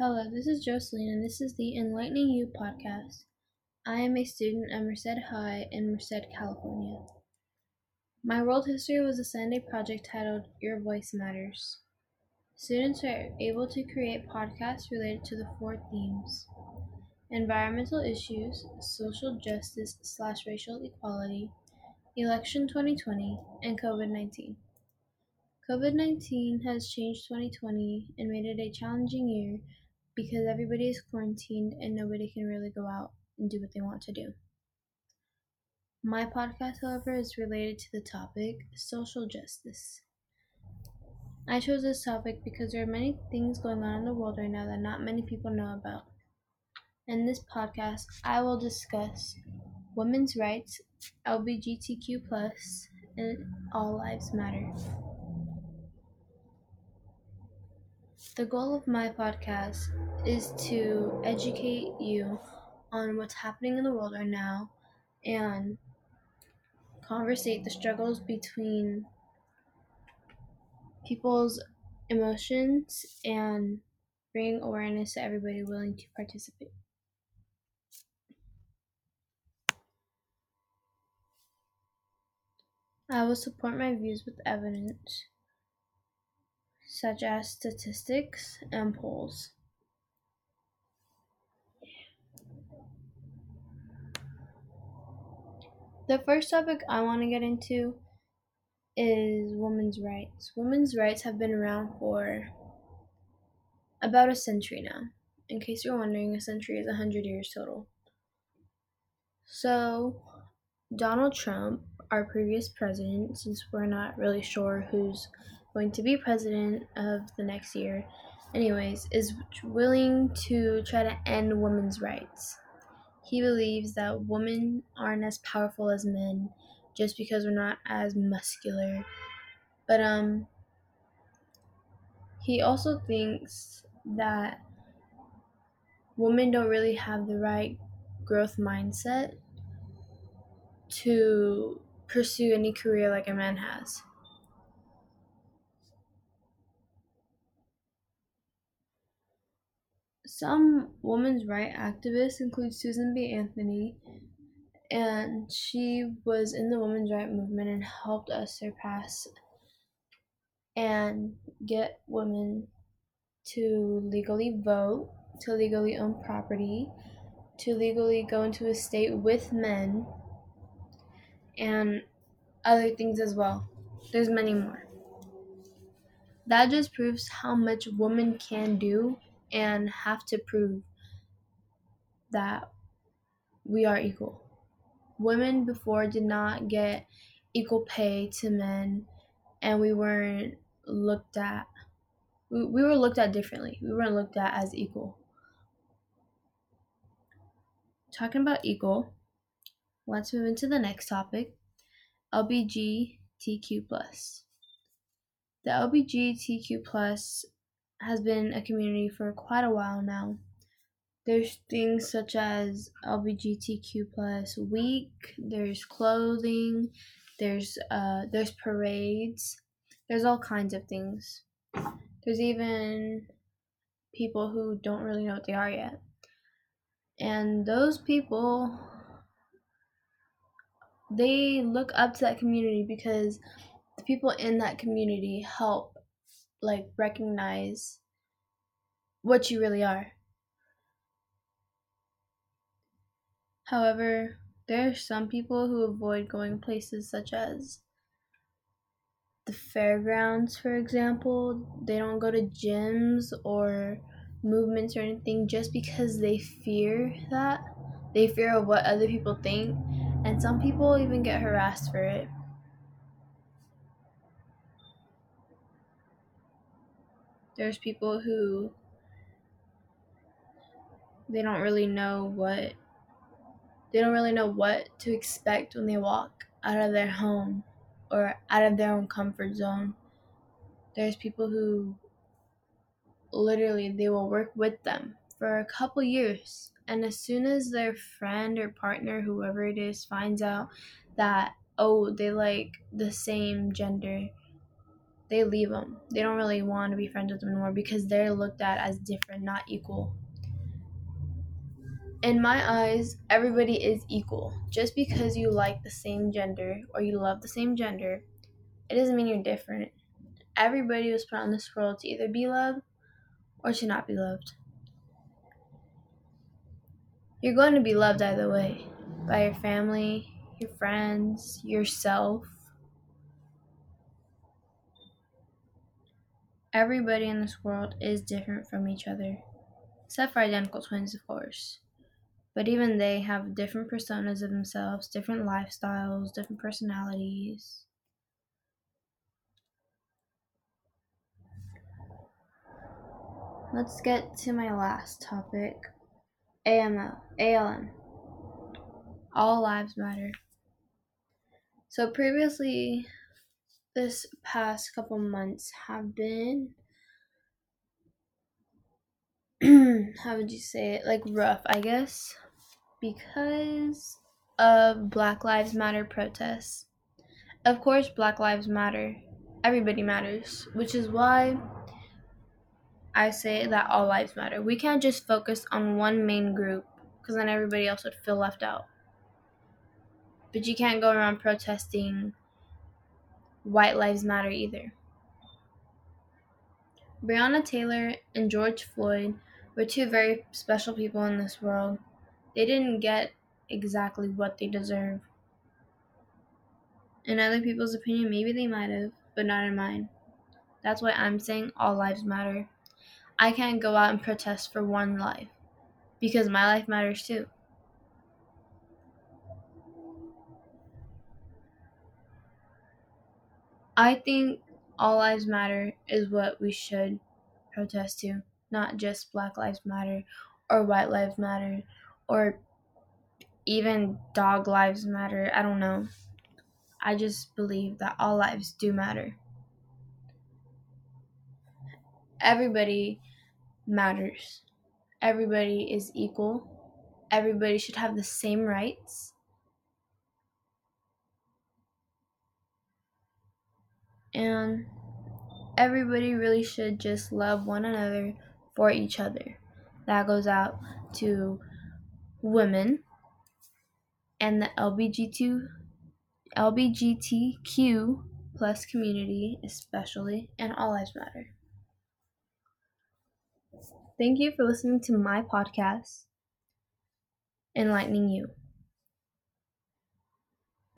Hello, this is Jocelyn, and this is the Enlightening You podcast. I am a student at Merced High in Merced, California. My world history was a Sunday project titled Your Voice Matters. Students are able to create podcasts related to the four themes environmental issues, social justice slash racial equality, election 2020, and COVID 19. COVID 19 has changed 2020 and made it a challenging year because everybody is quarantined and nobody can really go out and do what they want to do. My podcast, however, is related to the topic social justice. I chose this topic because there are many things going on in the world right now that not many people know about. In this podcast, I will discuss women's rights, LGBTQ, and all lives matter. The goal of my podcast is to educate you on what's happening in the world right now and conversate the struggles between people's emotions and bring awareness to everybody willing to participate. I will support my views with evidence such as statistics and polls. The first topic I want to get into is women's rights. Women's rights have been around for about a century now. In case you're wondering, a century is 100 years total. So, Donald Trump, our previous president, since we're not really sure who's going to be president of the next year, anyways, is willing to try to end women's rights. He believes that women aren't as powerful as men just because we're not as muscular. But um he also thinks that women don't really have the right growth mindset to pursue any career like a man has. Some women's rights activists include Susan B. Anthony, and she was in the women's rights movement and helped us surpass and get women to legally vote, to legally own property, to legally go into a state with men, and other things as well. There's many more. That just proves how much women can do and have to prove that we are equal. Women before did not get equal pay to men, and we weren't looked at. We, we were looked at differently. We weren't looked at as equal. Talking about equal, let's move into the next topic. Plus. The LGBTQ has been a community for quite a while now. There's things such as LGBTQ plus week. There's clothing. There's uh there's parades. There's all kinds of things. There's even people who don't really know what they are yet. And those people they look up to that community because the people in that community help like recognize what you really are. However, there are some people who avoid going places such as the fairgrounds, for example. They don't go to gyms or movements or anything just because they fear that. They fear what other people think, and some people even get harassed for it. There's people who they don't really know what they don't really know what to expect when they walk out of their home or out of their own comfort zone. There's people who literally they will work with them for a couple years and as soon as their friend or partner whoever it is finds out that oh they like the same gender they leave them. They don't really want to be friends with them anymore because they're looked at as different, not equal. In my eyes, everybody is equal. Just because you like the same gender or you love the same gender, it doesn't mean you're different. Everybody was put on this world to either be loved or to not be loved. You're going to be loved either way by your family, your friends, yourself. Everybody in this world is different from each other, except for identical twins, of course. But even they have different personas of themselves, different lifestyles, different personalities. Let's get to my last topic AML, ALM. All Lives Matter. So, previously, this past couple months have been how would you say it like rough i guess because of black lives matter protests. Of course black lives matter. Everybody matters which is why i say that all lives matter. We can't just focus on one main group because then everybody else would feel left out. But you can't go around protesting white lives matter either breonna taylor and george floyd were two very special people in this world. They didn't get exactly what they deserve. In other people's opinion, maybe they might have, but not in mine. That's why I'm saying all lives matter. I can't go out and protest for one life because my life matters too. I think all lives matter is what we should protest to not just Black Lives Matter or White Lives Matter or even Dog Lives Matter. I don't know. I just believe that all lives do matter. Everybody matters. Everybody is equal. Everybody should have the same rights. And everybody really should just love one another for each other. That goes out to women and the LBGT, LBGTQ plus community, especially, and all lives matter. Thank you for listening to my podcast, Enlightening You.